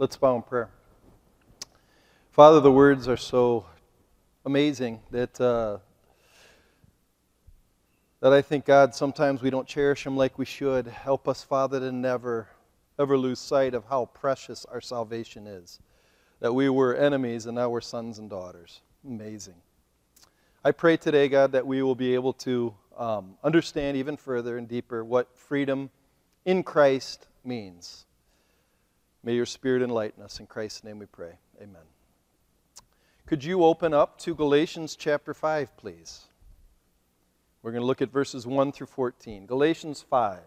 Let's bow in prayer. Father, the words are so amazing that, uh, that I think, God, sometimes we don't cherish them like we should. Help us, Father, to never, ever lose sight of how precious our salvation is. That we were enemies and now we're sons and daughters. Amazing. I pray today, God, that we will be able to um, understand even further and deeper what freedom in Christ means. May your Spirit enlighten us. In Christ's name we pray. Amen. Could you open up to Galatians chapter 5, please? We're going to look at verses 1 through 14. Galatians 5.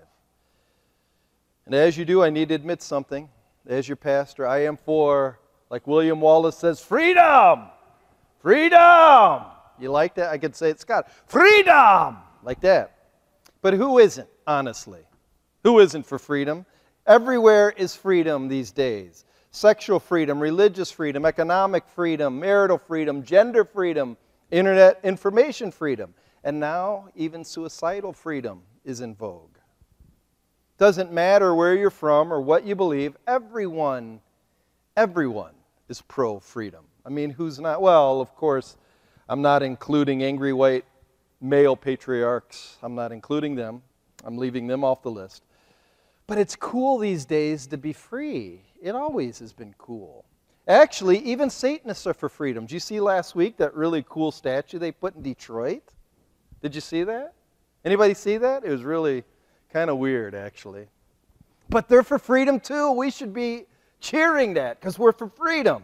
And as you do, I need to admit something. As your pastor, I am for, like William Wallace says, freedom! Freedom! You like that? I could say it, Scott. Freedom! Like that. But who isn't, honestly? Who isn't for freedom? Everywhere is freedom these days sexual freedom, religious freedom, economic freedom, marital freedom, gender freedom, internet information freedom. And now, even suicidal freedom is in vogue. Doesn't matter where you're from or what you believe, everyone, everyone is pro freedom. I mean, who's not? Well, of course, I'm not including angry white male patriarchs. I'm not including them. I'm leaving them off the list. But it's cool these days to be free. It always has been cool. Actually, even Satanists are for freedom. Did you see last week that really cool statue they put in Detroit? Did you see that? Anybody see that? It was really kind of weird, actually. But they're for freedom too. We should be cheering that because we're for freedom.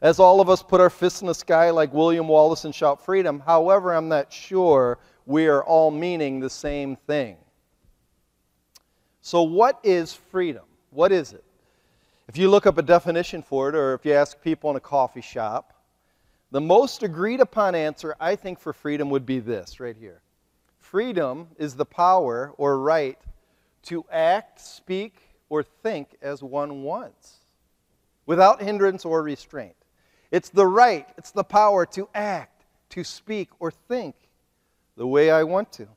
As all of us put our fists in the sky like William Wallace and shout freedom, however, I'm not sure we are all meaning the same thing. So, what is freedom? What is it? If you look up a definition for it, or if you ask people in a coffee shop, the most agreed upon answer, I think, for freedom would be this right here Freedom is the power or right to act, speak, or think as one wants without hindrance or restraint. It's the right, it's the power to act, to speak, or think the way I want to.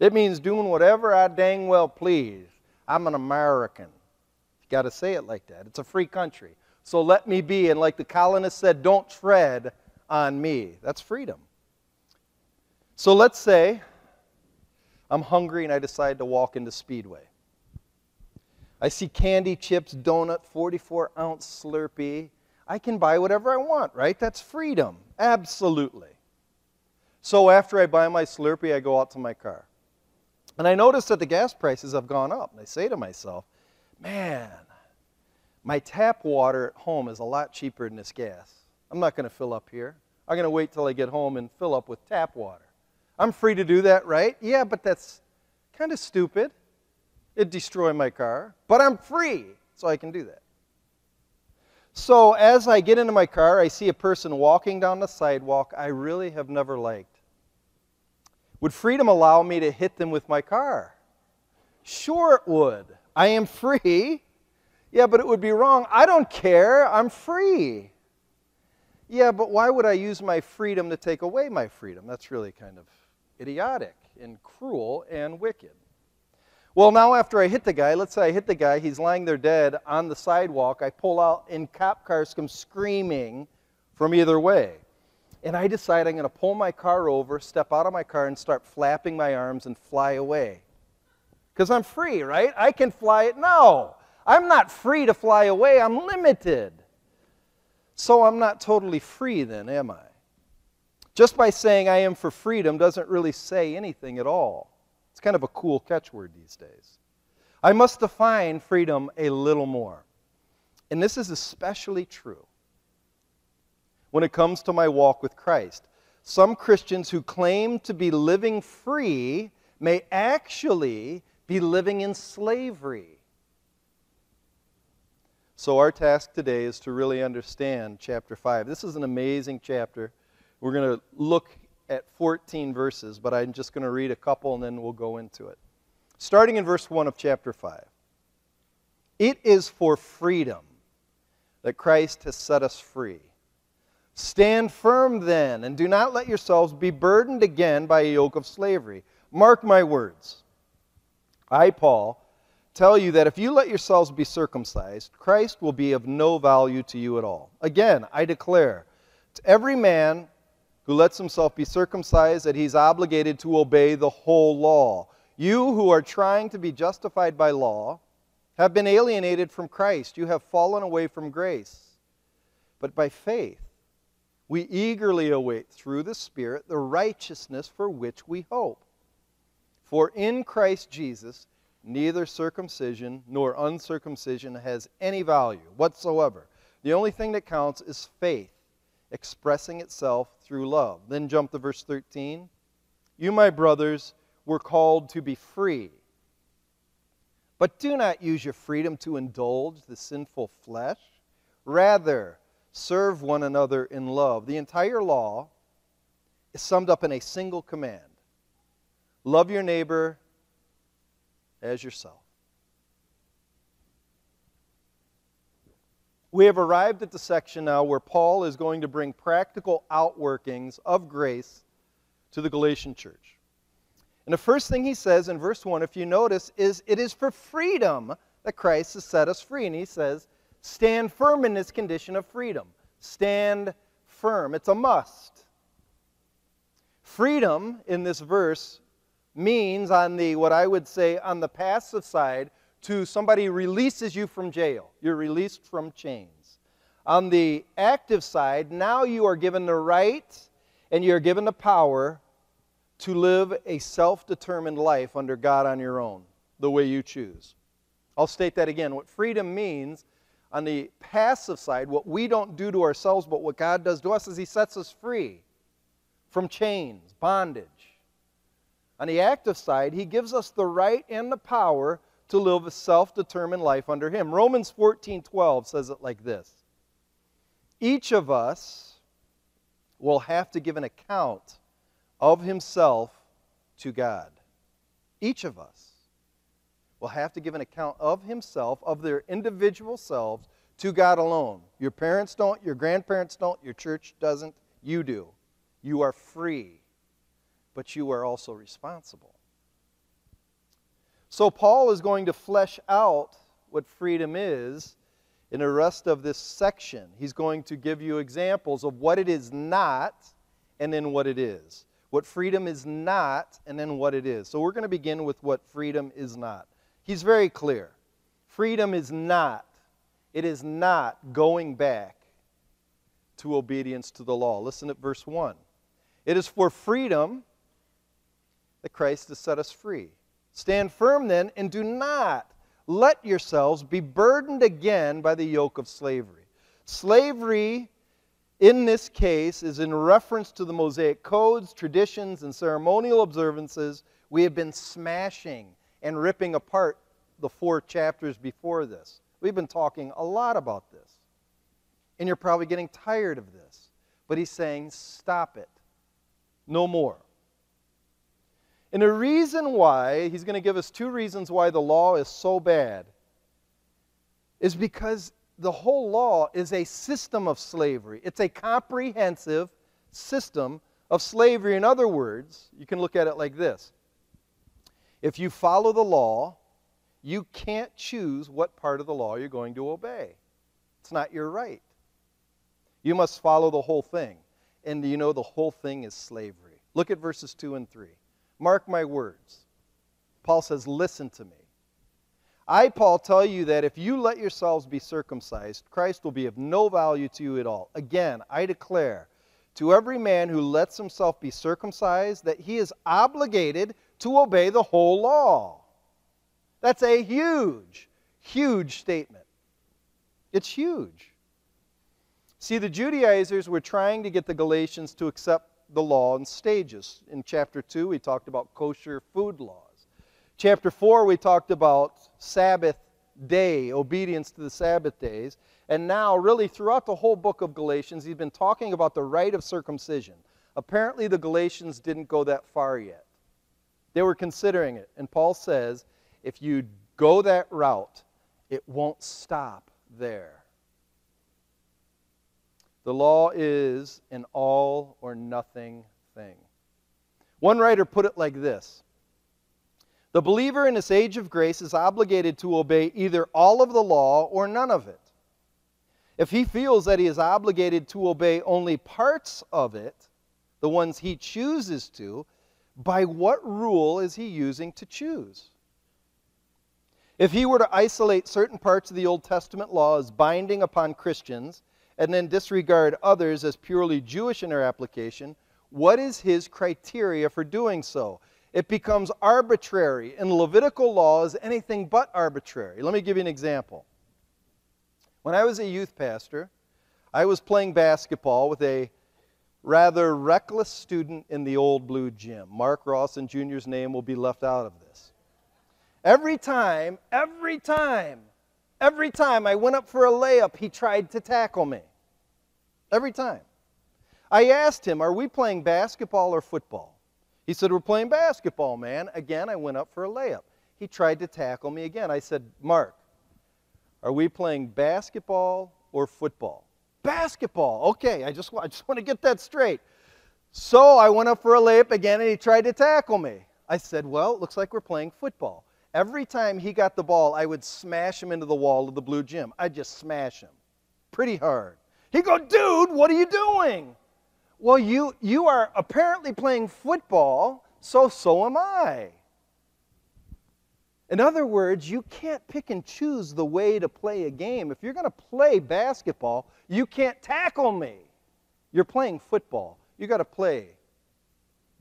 It means doing whatever I dang well please. I'm an American. You got to say it like that. It's a free country. So let me be. And like the colonists said, don't tread on me. That's freedom. So let's say I'm hungry and I decide to walk into Speedway. I see candy chips, donut, 44 ounce Slurpee. I can buy whatever I want, right? That's freedom. Absolutely. So after I buy my Slurpee, I go out to my car. And I notice that the gas prices have gone up. And I say to myself, man, my tap water at home is a lot cheaper than this gas. I'm not going to fill up here. I'm going to wait till I get home and fill up with tap water. I'm free to do that, right? Yeah, but that's kind of stupid. It'd destroy my car. But I'm free, so I can do that. So as I get into my car, I see a person walking down the sidewalk I really have never liked. Would freedom allow me to hit them with my car? Sure, it would. I am free. Yeah, but it would be wrong. I don't care. I'm free. Yeah, but why would I use my freedom to take away my freedom? That's really kind of idiotic and cruel and wicked. Well, now after I hit the guy, let's say I hit the guy, he's lying there dead on the sidewalk. I pull out, and cop cars come screaming from either way and I decide I'm going to pull my car over, step out of my car, and start flapping my arms and fly away. Because I'm free, right? I can fly it. No, I'm not free to fly away. I'm limited. So I'm not totally free then, am I? Just by saying I am for freedom doesn't really say anything at all. It's kind of a cool catchword these days. I must define freedom a little more. And this is especially true when it comes to my walk with Christ. Some Christians who claim to be living free may actually be living in slavery. So, our task today is to really understand chapter 5. This is an amazing chapter. We're going to look at 14 verses, but I'm just going to read a couple and then we'll go into it. Starting in verse 1 of chapter 5. It is for freedom that Christ has set us free. Stand firm then, and do not let yourselves be burdened again by a yoke of slavery. Mark my words. I, Paul, tell you that if you let yourselves be circumcised, Christ will be of no value to you at all. Again, I declare to every man who lets himself be circumcised that he's obligated to obey the whole law. You who are trying to be justified by law have been alienated from Christ. You have fallen away from grace. But by faith, we eagerly await through the Spirit the righteousness for which we hope. For in Christ Jesus, neither circumcision nor uncircumcision has any value whatsoever. The only thing that counts is faith expressing itself through love. Then jump to verse 13. You, my brothers, were called to be free. But do not use your freedom to indulge the sinful flesh. Rather, serve one another in love. The entire law is summed up in a single command love your neighbor as yourself. We have arrived at the section now where Paul is going to bring practical outworkings of grace to the Galatian church. And the first thing he says in verse 1, if you notice, is it is for freedom that Christ has set us free. And he says, stand firm in this condition of freedom. Stand firm. It's a must. Freedom in this verse means on the, what I would say, on the passive side, to somebody releases you from jail. You're released from chains. On the active side, now you are given the right and you're given the power to live a self determined life under God on your own, the way you choose. I'll state that again. What freedom means on the passive side, what we don't do to ourselves, but what God does to us, is He sets us free from chains, bondage. On the active side, He gives us the right and the power to live a self-determined life under him. Romans 14:12 says it like this. Each of us will have to give an account of himself to God. Each of us will have to give an account of himself, of their individual selves, to God alone. Your parents don't, your grandparents don't, your church doesn't, you do. You are free, but you are also responsible. So, Paul is going to flesh out what freedom is in the rest of this section. He's going to give you examples of what it is not and then what it is. What freedom is not and then what it is. So, we're going to begin with what freedom is not. He's very clear. Freedom is not, it is not going back to obedience to the law. Listen at verse 1. It is for freedom that Christ has set us free. Stand firm then, and do not let yourselves be burdened again by the yoke of slavery. Slavery, in this case, is in reference to the Mosaic codes, traditions, and ceremonial observances we have been smashing and ripping apart the four chapters before this. We've been talking a lot about this. And you're probably getting tired of this. But he's saying, stop it. No more. And the reason why, he's going to give us two reasons why the law is so bad, is because the whole law is a system of slavery. It's a comprehensive system of slavery. In other words, you can look at it like this if you follow the law, you can't choose what part of the law you're going to obey. It's not your right. You must follow the whole thing. And you know the whole thing is slavery. Look at verses 2 and 3. Mark my words. Paul says, Listen to me. I, Paul, tell you that if you let yourselves be circumcised, Christ will be of no value to you at all. Again, I declare to every man who lets himself be circumcised that he is obligated to obey the whole law. That's a huge, huge statement. It's huge. See, the Judaizers were trying to get the Galatians to accept the law in stages. In chapter 2, we talked about kosher food laws. Chapter 4, we talked about Sabbath day, obedience to the Sabbath days. And now, really, throughout the whole book of Galatians, he's been talking about the rite of circumcision. Apparently, the Galatians didn't go that far yet. They were considering it. And Paul says, if you go that route, it won't stop there. The law is an all or nothing thing. One writer put it like this The believer in this age of grace is obligated to obey either all of the law or none of it. If he feels that he is obligated to obey only parts of it, the ones he chooses to, by what rule is he using to choose? If he were to isolate certain parts of the Old Testament law as binding upon Christians and then disregard others as purely Jewish in their application, what is his criteria for doing so? It becomes arbitrary, and Levitical law is anything but arbitrary. Let me give you an example. When I was a youth pastor, I was playing basketball with a rather reckless student in the old blue gym. Mark Rawson Jr.'s name will be left out of this. Every time, every time, every time I went up for a layup, he tried to tackle me. Every time. I asked him, Are we playing basketball or football? He said, We're playing basketball, man. Again, I went up for a layup. He tried to tackle me again. I said, Mark, are we playing basketball or football? Basketball. Okay, I just, I just want to get that straight. So I went up for a layup again and he tried to tackle me. I said, Well, it looks like we're playing football. Every time he got the ball, I would smash him into the wall of the blue gym. I'd just smash him pretty hard. He'd go, Dude, what are you doing? Well, you, you are apparently playing football, so so am I. In other words, you can't pick and choose the way to play a game. If you're going to play basketball, you can't tackle me. You're playing football. You got to play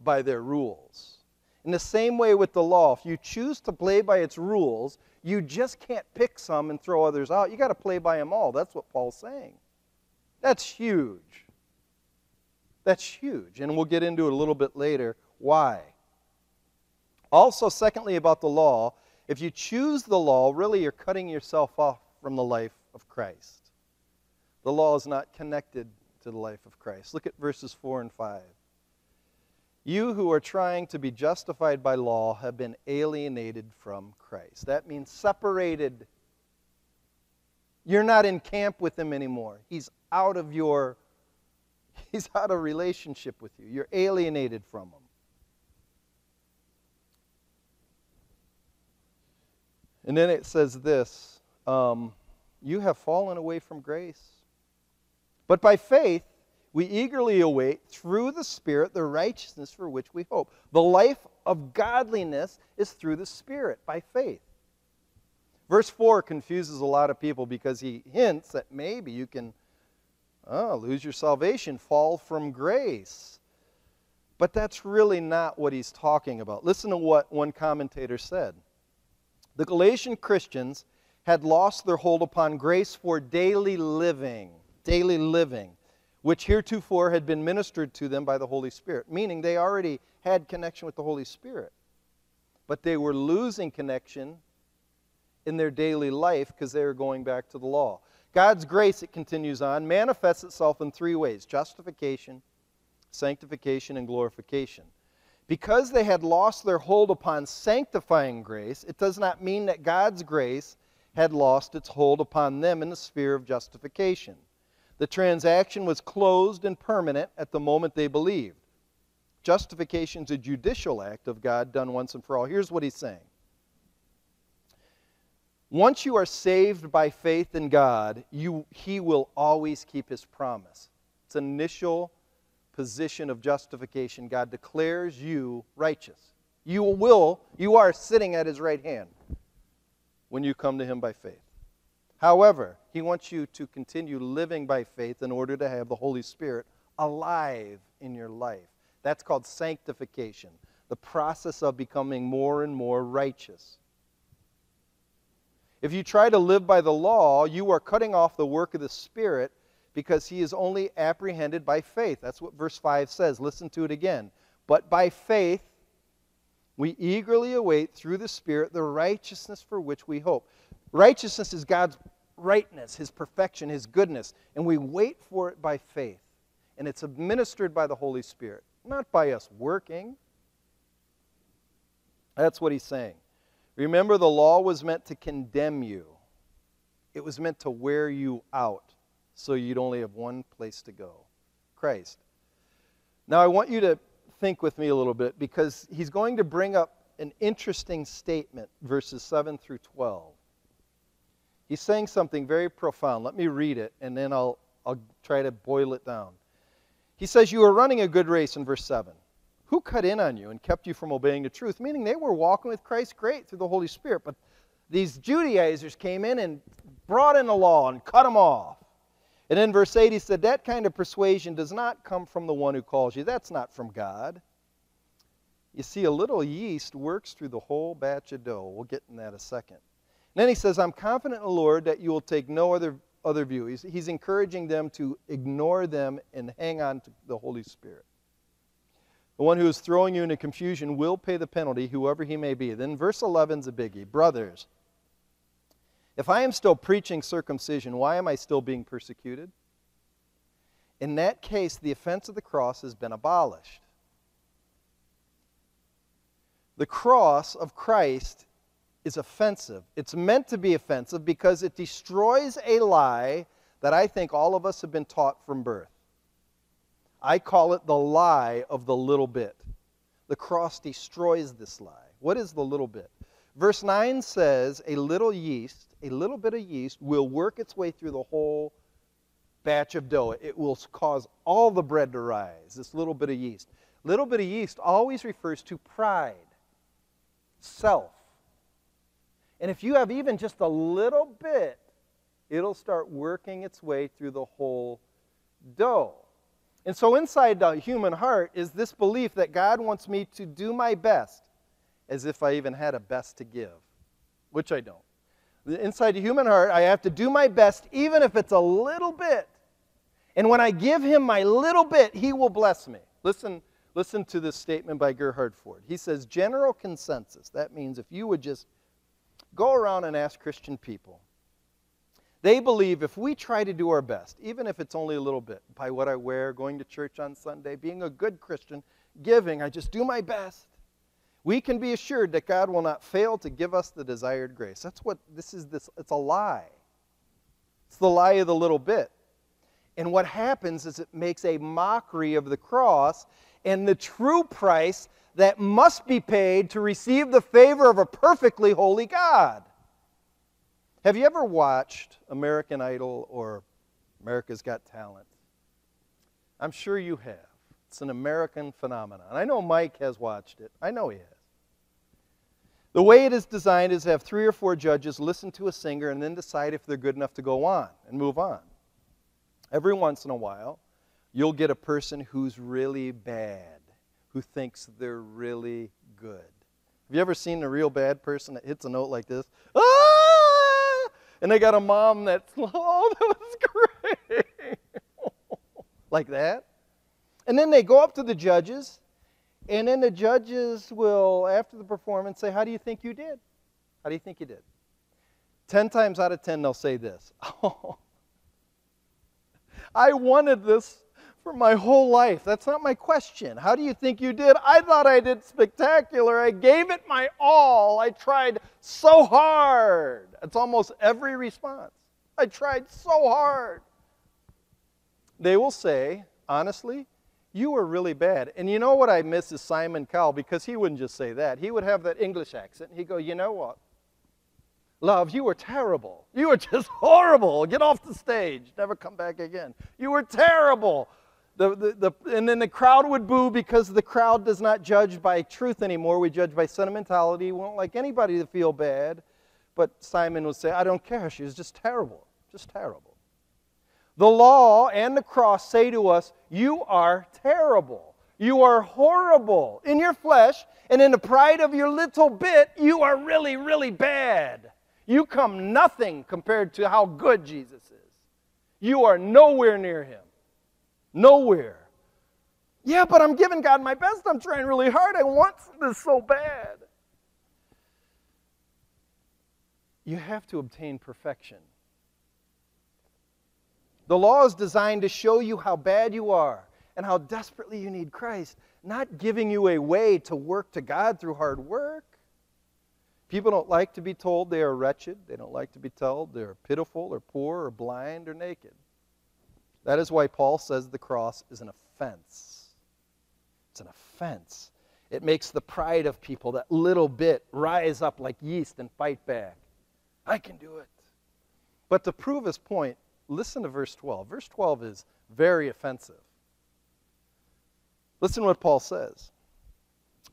by their rules. In the same way with the law, if you choose to play by its rules, you just can't pick some and throw others out. You got to play by them all. That's what Paul's saying. That's huge. That's huge. And we'll get into it a little bit later why. Also, secondly, about the law, if you choose the law, really you're cutting yourself off from the life of Christ. The law is not connected to the life of Christ. Look at verses 4 and 5. You who are trying to be justified by law have been alienated from Christ. That means separated. You're not in camp with him anymore. He's out of your he's out of relationship with you. You're alienated from him. And then it says this um, You have fallen away from grace. But by faith, we eagerly await through the Spirit the righteousness for which we hope. The life of godliness is through the Spirit, by faith. Verse 4 confuses a lot of people because he hints that maybe you can oh, lose your salvation, fall from grace. But that's really not what he's talking about. Listen to what one commentator said. The Galatian Christians had lost their hold upon grace for daily living, daily living, which heretofore had been ministered to them by the Holy Spirit, meaning they already had connection with the Holy Spirit. But they were losing connection in their daily life because they were going back to the law. God's grace, it continues on, manifests itself in three ways justification, sanctification, and glorification. Because they had lost their hold upon sanctifying grace, it does not mean that God's grace had lost its hold upon them in the sphere of justification. The transaction was closed and permanent at the moment they believed. Justification is a judicial act of God done once and for all. Here's what he's saying Once you are saved by faith in God, you, he will always keep his promise. It's initial position of justification, God declares you righteous. You will, you are sitting at his right hand when you come to him by faith. However, he wants you to continue living by faith in order to have the Holy Spirit alive in your life. That's called sanctification, the process of becoming more and more righteous. If you try to live by the law, you are cutting off the work of the Spirit because he is only apprehended by faith. That's what verse 5 says. Listen to it again. But by faith, we eagerly await through the Spirit the righteousness for which we hope. Righteousness is God's rightness, His perfection, His goodness, and we wait for it by faith. And it's administered by the Holy Spirit, not by us working. That's what He's saying. Remember, the law was meant to condemn you, it was meant to wear you out so you'd only have one place to go Christ. Now, I want you to think with me a little bit because he's going to bring up an interesting statement, verses 7 through 12. He's saying something very profound. Let me read it, and then I'll, I'll try to boil it down. He says, You are running a good race in verse 7. Who cut in on you and kept you from obeying the truth? Meaning they were walking with Christ great through the Holy Spirit, but these Judaizers came in and brought in the law and cut them off. And in verse 8, he said, That kind of persuasion does not come from the one who calls you. That's not from God. You see, a little yeast works through the whole batch of dough. We'll get in that a second. Then he says, I'm confident in the Lord that you will take no other, other view. He's, he's encouraging them to ignore them and hang on to the Holy Spirit. The one who is throwing you into confusion will pay the penalty, whoever he may be. Then verse 11 is a biggie. Brothers, if I am still preaching circumcision, why am I still being persecuted? In that case, the offense of the cross has been abolished. The cross of Christ is offensive. It's meant to be offensive because it destroys a lie that I think all of us have been taught from birth. I call it the lie of the little bit. The cross destroys this lie. What is the little bit? Verse 9 says, A little yeast, a little bit of yeast, will work its way through the whole batch of dough. It will cause all the bread to rise, this little bit of yeast. Little bit of yeast always refers to pride self. And if you have even just a little bit, it'll start working its way through the whole dough. And so, inside the human heart is this belief that God wants me to do my best as if I even had a best to give, which I don't. Inside the human heart, I have to do my best, even if it's a little bit. And when I give Him my little bit, He will bless me. Listen Listen to this statement by Gerhard Forde. He says, General consensus. That means if you would just go around and ask Christian people, they believe if we try to do our best, even if it's only a little bit, by what I wear, going to church on Sunday, being a good Christian, giving, I just do my best, we can be assured that God will not fail to give us the desired grace. That's what this is this it's a lie. It's the lie of the little bit. And what happens is it makes a mockery of the cross and the true price that must be paid to receive the favor of a perfectly holy God. Have you ever watched American Idol or America's Got Talent? I'm sure you have. It's an American phenomenon. I know Mike has watched it. I know he has. The way it is designed is to have three or four judges listen to a singer and then decide if they're good enough to go on and move on. Every once in a while, you'll get a person who's really bad, who thinks they're really good. Have you ever seen a real bad person that hits a note like this? Ah! And they got a mom that's, oh, that was great. like that. And then they go up to the judges, and then the judges will, after the performance, say, How do you think you did? How do you think you did? Ten times out of ten, they'll say this Oh, I wanted this for my whole life. That's not my question. How do you think you did? I thought I did spectacular. I gave it my all. I tried so hard. It's almost every response. I tried so hard. They will say, honestly, you were really bad. And you know what I miss is Simon Cowell because he wouldn't just say that. He would have that English accent. He'd go, you know what? Love, you were terrible. You were just horrible. Get off the stage. Never come back again. You were terrible. The, the, the, and then the crowd would boo because the crowd does not judge by truth anymore. We judge by sentimentality. We don't like anybody to feel bad. But Simon would say, I don't care. She was just terrible. Just terrible. The law and the cross say to us, You are terrible. You are horrible. In your flesh and in the pride of your little bit, you are really, really bad. You come nothing compared to how good Jesus is. You are nowhere near him. Nowhere. Yeah, but I'm giving God my best. I'm trying really hard. I want this so bad. You have to obtain perfection. The law is designed to show you how bad you are and how desperately you need Christ, not giving you a way to work to God through hard work. People don't like to be told they are wretched. They don't like to be told they're pitiful or poor or blind or naked. That is why Paul says the cross is an offense. It's an offense. It makes the pride of people, that little bit, rise up like yeast and fight back. I can do it. But to prove his point, listen to verse 12. Verse 12 is very offensive. Listen to what Paul says.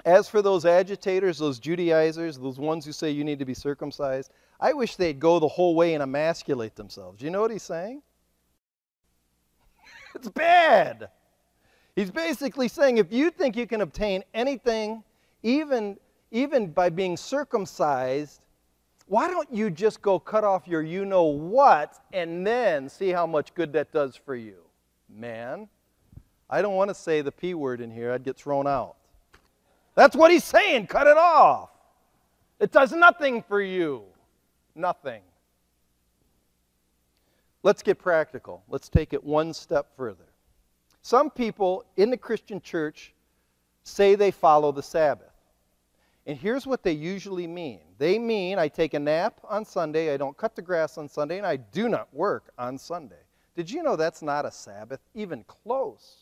As for those agitators, those Judaizers, those ones who say you need to be circumcised, I wish they'd go the whole way and emasculate themselves. Do you know what he's saying? it's bad. He's basically saying if you think you can obtain anything, even, even by being circumcised, why don't you just go cut off your you know what and then see how much good that does for you? Man, I don't want to say the P word in here, I'd get thrown out. That's what he's saying, cut it off. It does nothing for you. Nothing. Let's get practical. Let's take it one step further. Some people in the Christian church say they follow the Sabbath. And here's what they usually mean they mean I take a nap on Sunday, I don't cut the grass on Sunday, and I do not work on Sunday. Did you know that's not a Sabbath? Even close.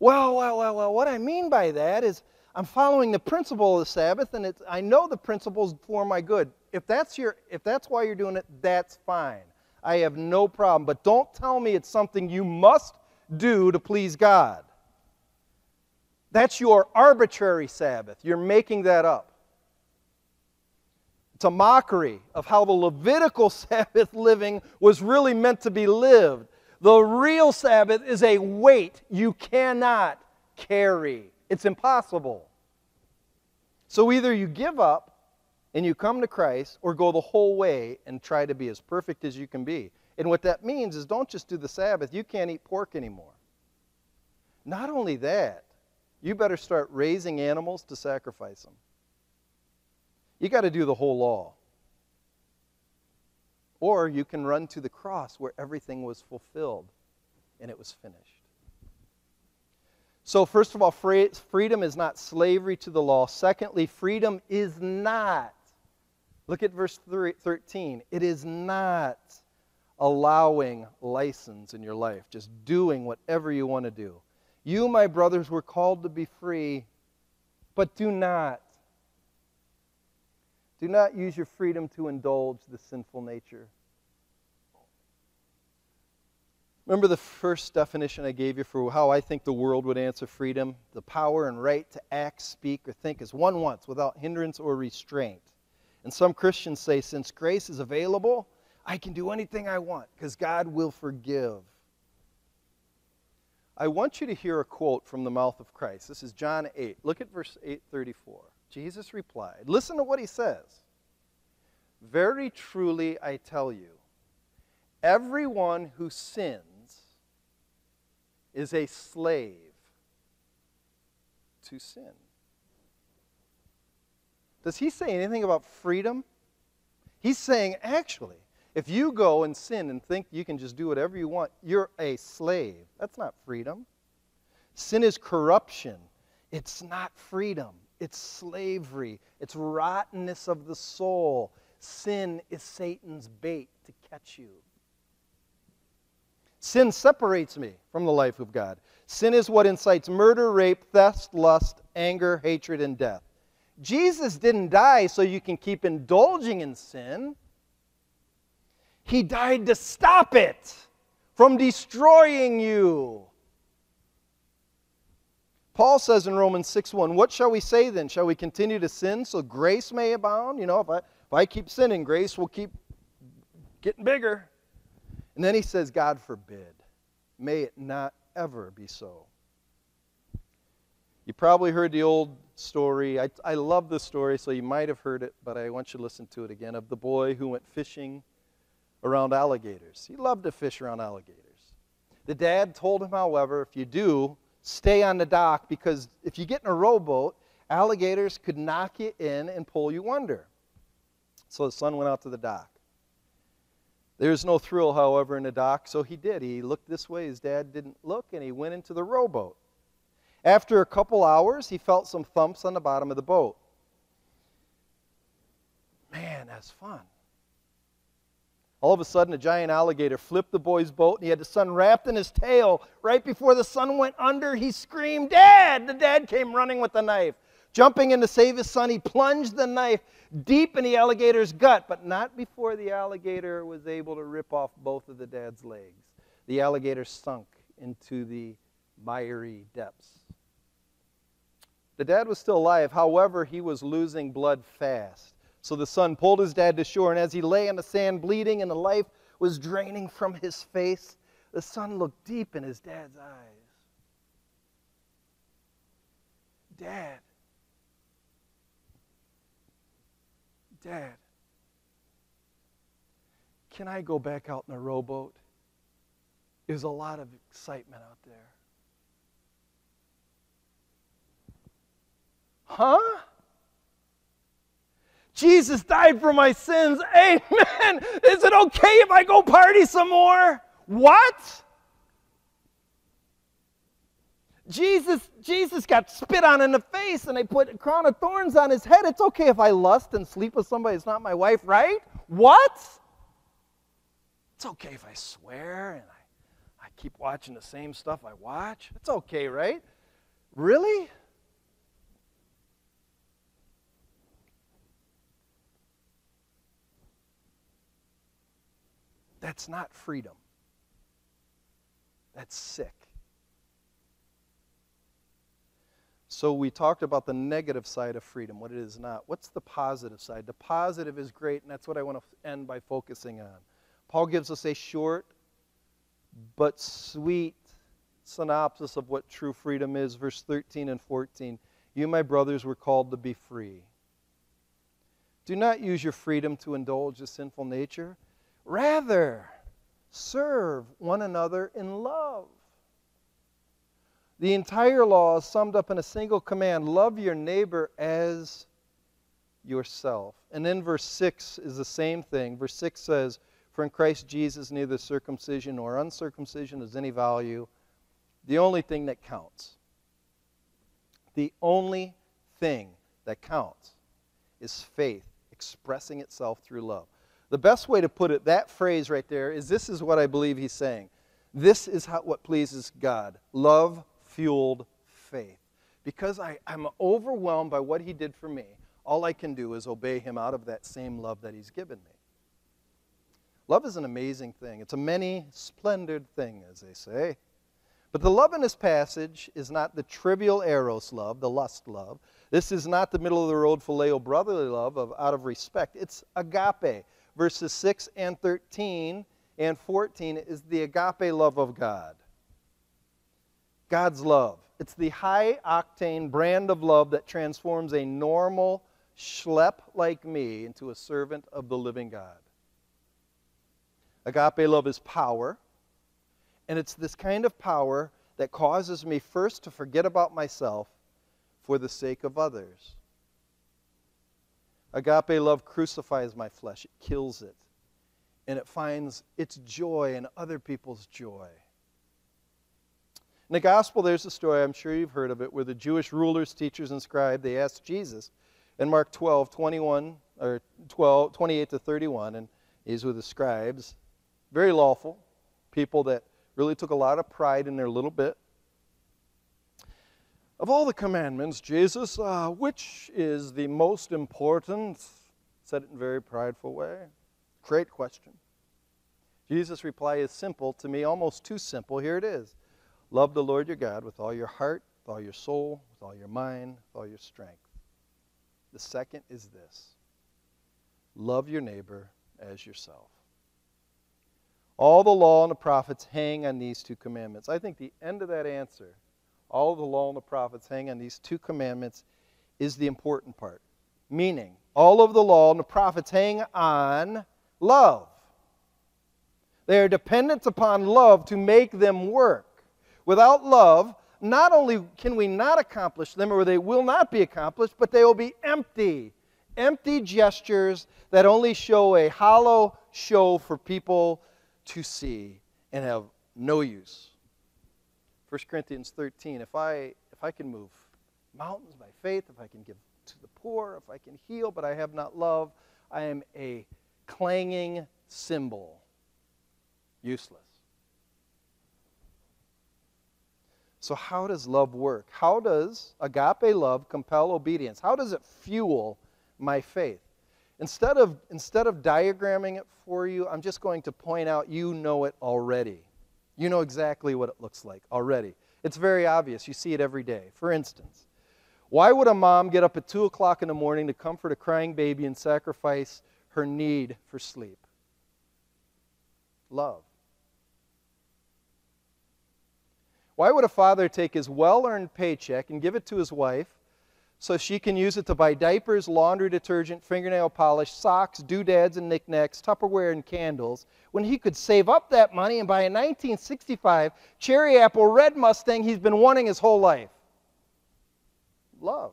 Well, well, well, well, what I mean by that is I'm following the principle of the Sabbath, and I know the principles for my good. If that's, your, if that's why you're doing it, that's fine. I have no problem. But don't tell me it's something you must do to please God. That's your arbitrary Sabbath. You're making that up. It's a mockery of how the Levitical Sabbath living was really meant to be lived. The real Sabbath is a weight you cannot carry, it's impossible. So either you give up and you come to Christ or go the whole way and try to be as perfect as you can be. And what that means is don't just do the Sabbath, you can't eat pork anymore. Not only that, you better start raising animals to sacrifice them. You got to do the whole law. Or you can run to the cross where everything was fulfilled and it was finished. So, first of all, freedom is not slavery to the law. Secondly, freedom is not, look at verse 13, it is not allowing license in your life, just doing whatever you want to do. You, my brothers, were called to be free, but do not. Do not use your freedom to indulge the sinful nature. Remember the first definition I gave you for how I think the world would answer freedom? The power and right to act, speak, or think as one wants without hindrance or restraint. And some Christians say, since grace is available, I can do anything I want because God will forgive. I want you to hear a quote from the mouth of Christ. This is John 8. Look at verse 834. Jesus replied, Listen to what he says. Very truly I tell you, everyone who sins is a slave to sin. Does he say anything about freedom? He's saying, actually, if you go and sin and think you can just do whatever you want, you're a slave. That's not freedom. Sin is corruption. It's not freedom. It's slavery. It's rottenness of the soul. Sin is Satan's bait to catch you. Sin separates me from the life of God. Sin is what incites murder, rape, theft, lust, anger, hatred, and death. Jesus didn't die so you can keep indulging in sin. He died to stop it from destroying you. Paul says in Romans 6 1, What shall we say then? Shall we continue to sin so grace may abound? You know, if I, if I keep sinning, grace will keep getting bigger. And then he says, God forbid. May it not ever be so. You probably heard the old story. I, I love this story, so you might have heard it, but I want you to listen to it again of the boy who went fishing around alligators. He loved to fish around alligators. The dad told him, however, if you do, stay on the dock because if you get in a rowboat, alligators could knock you in and pull you under. So the son went out to the dock. There was no thrill, however, in the dock, so he did. He looked this way, his dad didn't look, and he went into the rowboat. After a couple hours, he felt some thumps on the bottom of the boat. Man, that's fun. All of a sudden, a giant alligator flipped the boy's boat, and he had the son wrapped in his tail. Right before the son went under, he screamed, Dad! The dad came running with the knife. Jumping in to save his son, he plunged the knife deep in the alligator's gut, but not before the alligator was able to rip off both of the dad's legs. The alligator sunk into the miry depths. The dad was still alive, however, he was losing blood fast. So the son pulled his dad to shore, and as he lay on the sand bleeding and the life was draining from his face, the son looked deep in his dad's eyes. Dad, Dad, can I go back out in a rowboat? There's a lot of excitement out there. Huh? Jesus died for my sins. Amen. Is it okay if I go party some more? What? Jesus, Jesus got spit on in the face and they put a crown of thorns on his head. It's okay if I lust and sleep with somebody that's not my wife, right? What? It's okay if I swear and I, I keep watching the same stuff I watch. It's okay, right? Really? That's not freedom. That's sick. So we talked about the negative side of freedom, what it is not. What's the positive side? The positive is great, and that's what I want to end by focusing on. Paul gives us a short but sweet synopsis of what true freedom is, verse 13 and 14. You, my brothers, were called to be free. Do not use your freedom to indulge a sinful nature. Rather, serve one another in love. The entire law is summed up in a single command love your neighbor as yourself. And then verse 6 is the same thing. Verse 6 says, For in Christ Jesus neither circumcision nor uncircumcision has any value. The only thing that counts, the only thing that counts is faith expressing itself through love. The best way to put it, that phrase right there, is this is what I believe he's saying. This is how, what pleases God. Love fueled faith. Because I, I'm overwhelmed by what he did for me, all I can do is obey him out of that same love that he's given me. Love is an amazing thing. It's a many splendored thing, as they say. But the love in this passage is not the trivial eros love, the lust love. This is not the middle of the road phileo brotherly love of out of respect. It's agape. Verses 6 and 13 and 14 is the agape love of God. God's love. It's the high octane brand of love that transforms a normal schlep like me into a servant of the living God. Agape love is power, and it's this kind of power that causes me first to forget about myself for the sake of others. Agape love crucifies my flesh, it kills it, and it finds its joy in other people's joy. In the gospel, there's a story, I'm sure you've heard of it, where the Jewish rulers, teachers, and scribes, they asked Jesus in Mark 12, 21, or 12, 28 to 31, and these were the scribes, very lawful, people that really took a lot of pride in their little bit. Of all the commandments, Jesus, uh, which is the most important? Said it in a very prideful way. Great question. Jesus' reply is simple, to me almost too simple. Here it is Love the Lord your God with all your heart, with all your soul, with all your mind, with all your strength. The second is this love your neighbor as yourself. All the law and the prophets hang on these two commandments. I think the end of that answer, all of the law and the prophets hang on these two commandments, is the important part. Meaning, all of the law and the prophets hang on love. They are dependent upon love to make them work. Without love, not only can we not accomplish them or they will not be accomplished, but they will be empty. Empty gestures that only show a hollow show for people to see and have no use. 1 Corinthians 13 if I if I can move mountains by faith, if I can give to the poor, if I can heal but I have not love, I am a clanging cymbal. Useless. So, how does love work? How does agape love compel obedience? How does it fuel my faith? Instead of, instead of diagramming it for you, I'm just going to point out you know it already. You know exactly what it looks like already. It's very obvious. You see it every day. For instance, why would a mom get up at 2 o'clock in the morning to comfort a crying baby and sacrifice her need for sleep? Love. Why would a father take his well earned paycheck and give it to his wife so she can use it to buy diapers, laundry detergent, fingernail polish, socks, doodads and knickknacks, Tupperware and candles, when he could save up that money and buy a 1965 cherry apple red Mustang he's been wanting his whole life? Love.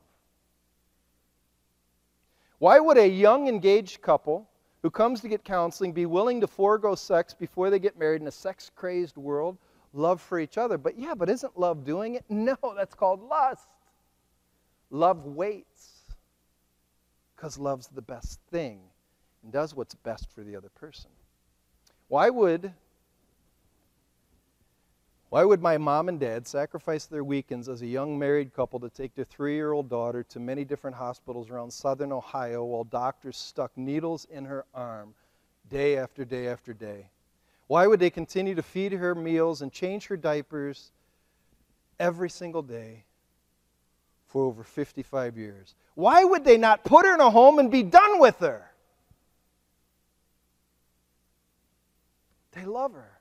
Why would a young engaged couple who comes to get counseling be willing to forego sex before they get married in a sex crazed world love for each other. But yeah, but isn't love doing it? No, that's called lust. Love waits because love's the best thing and does what's best for the other person. Why would why would my mom and dad sacrifice their weekends as a young married couple to take their three year old daughter to many different hospitals around southern Ohio while doctors stuck needles in her arm day after day after day? Why would they continue to feed her meals and change her diapers every single day for over 55 years? Why would they not put her in a home and be done with her? They love her.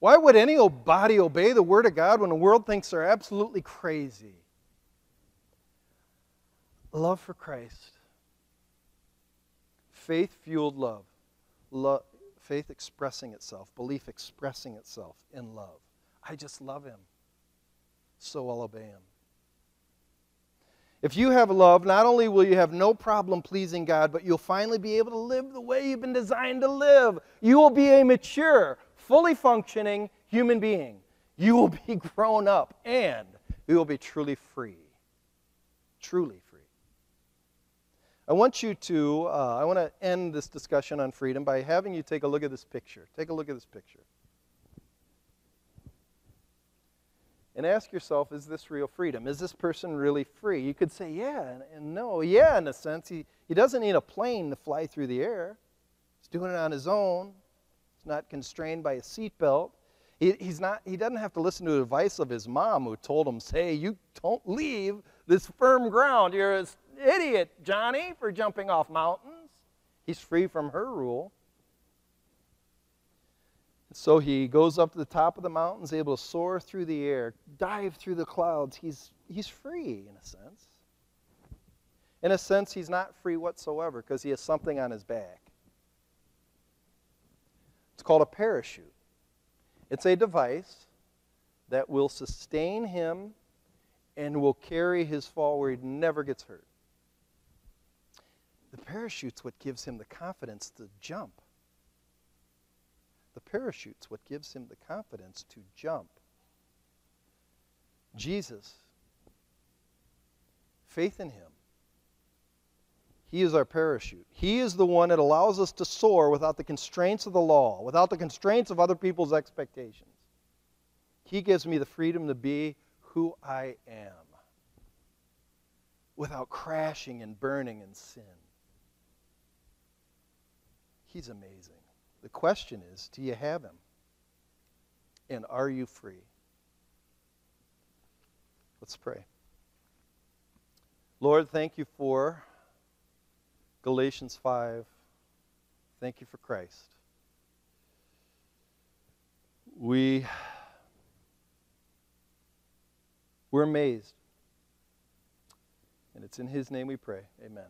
Why would any old body obey the Word of God when the world thinks they're absolutely crazy? Love for Christ faith fueled love. love. Faith expressing itself, belief expressing itself in love. I just love him, so I'll obey him. If you have love, not only will you have no problem pleasing God, but you'll finally be able to live the way you've been designed to live. You will be a mature, fully functioning human being. You will be grown up, and you will be truly free. Truly free. I want you to, uh, I want to end this discussion on freedom by having you take a look at this picture. Take a look at this picture. And ask yourself, is this real freedom? Is this person really free? You could say, yeah, and, no. Yeah, in a sense. He, he doesn't need a plane to fly through the air, he's doing it on his own. He's not constrained by a seatbelt. He, he's not, he doesn't have to listen to the advice of his mom who told him, say, you don't leave this firm ground. You're an idiot, Johnny, for jumping off mountains. He's free from her rule. So he goes up to the top of the mountains, able to soar through the air, dive through the clouds. He's, he's free, in a sense. In a sense, he's not free whatsoever because he has something on his back. It's called a parachute. It's a device that will sustain him and will carry his fall where he never gets hurt. The parachute's what gives him the confidence to jump. The parachute's what gives him the confidence to jump. Jesus, faith in him. He is our parachute. He is the one that allows us to soar without the constraints of the law, without the constraints of other people's expectations. He gives me the freedom to be who I am without crashing and burning in sin. He's amazing. The question is do you have him? And are you free? Let's pray. Lord, thank you for Galatians 5. Thank you for Christ. We we're amazed. And it's in his name we pray. Amen.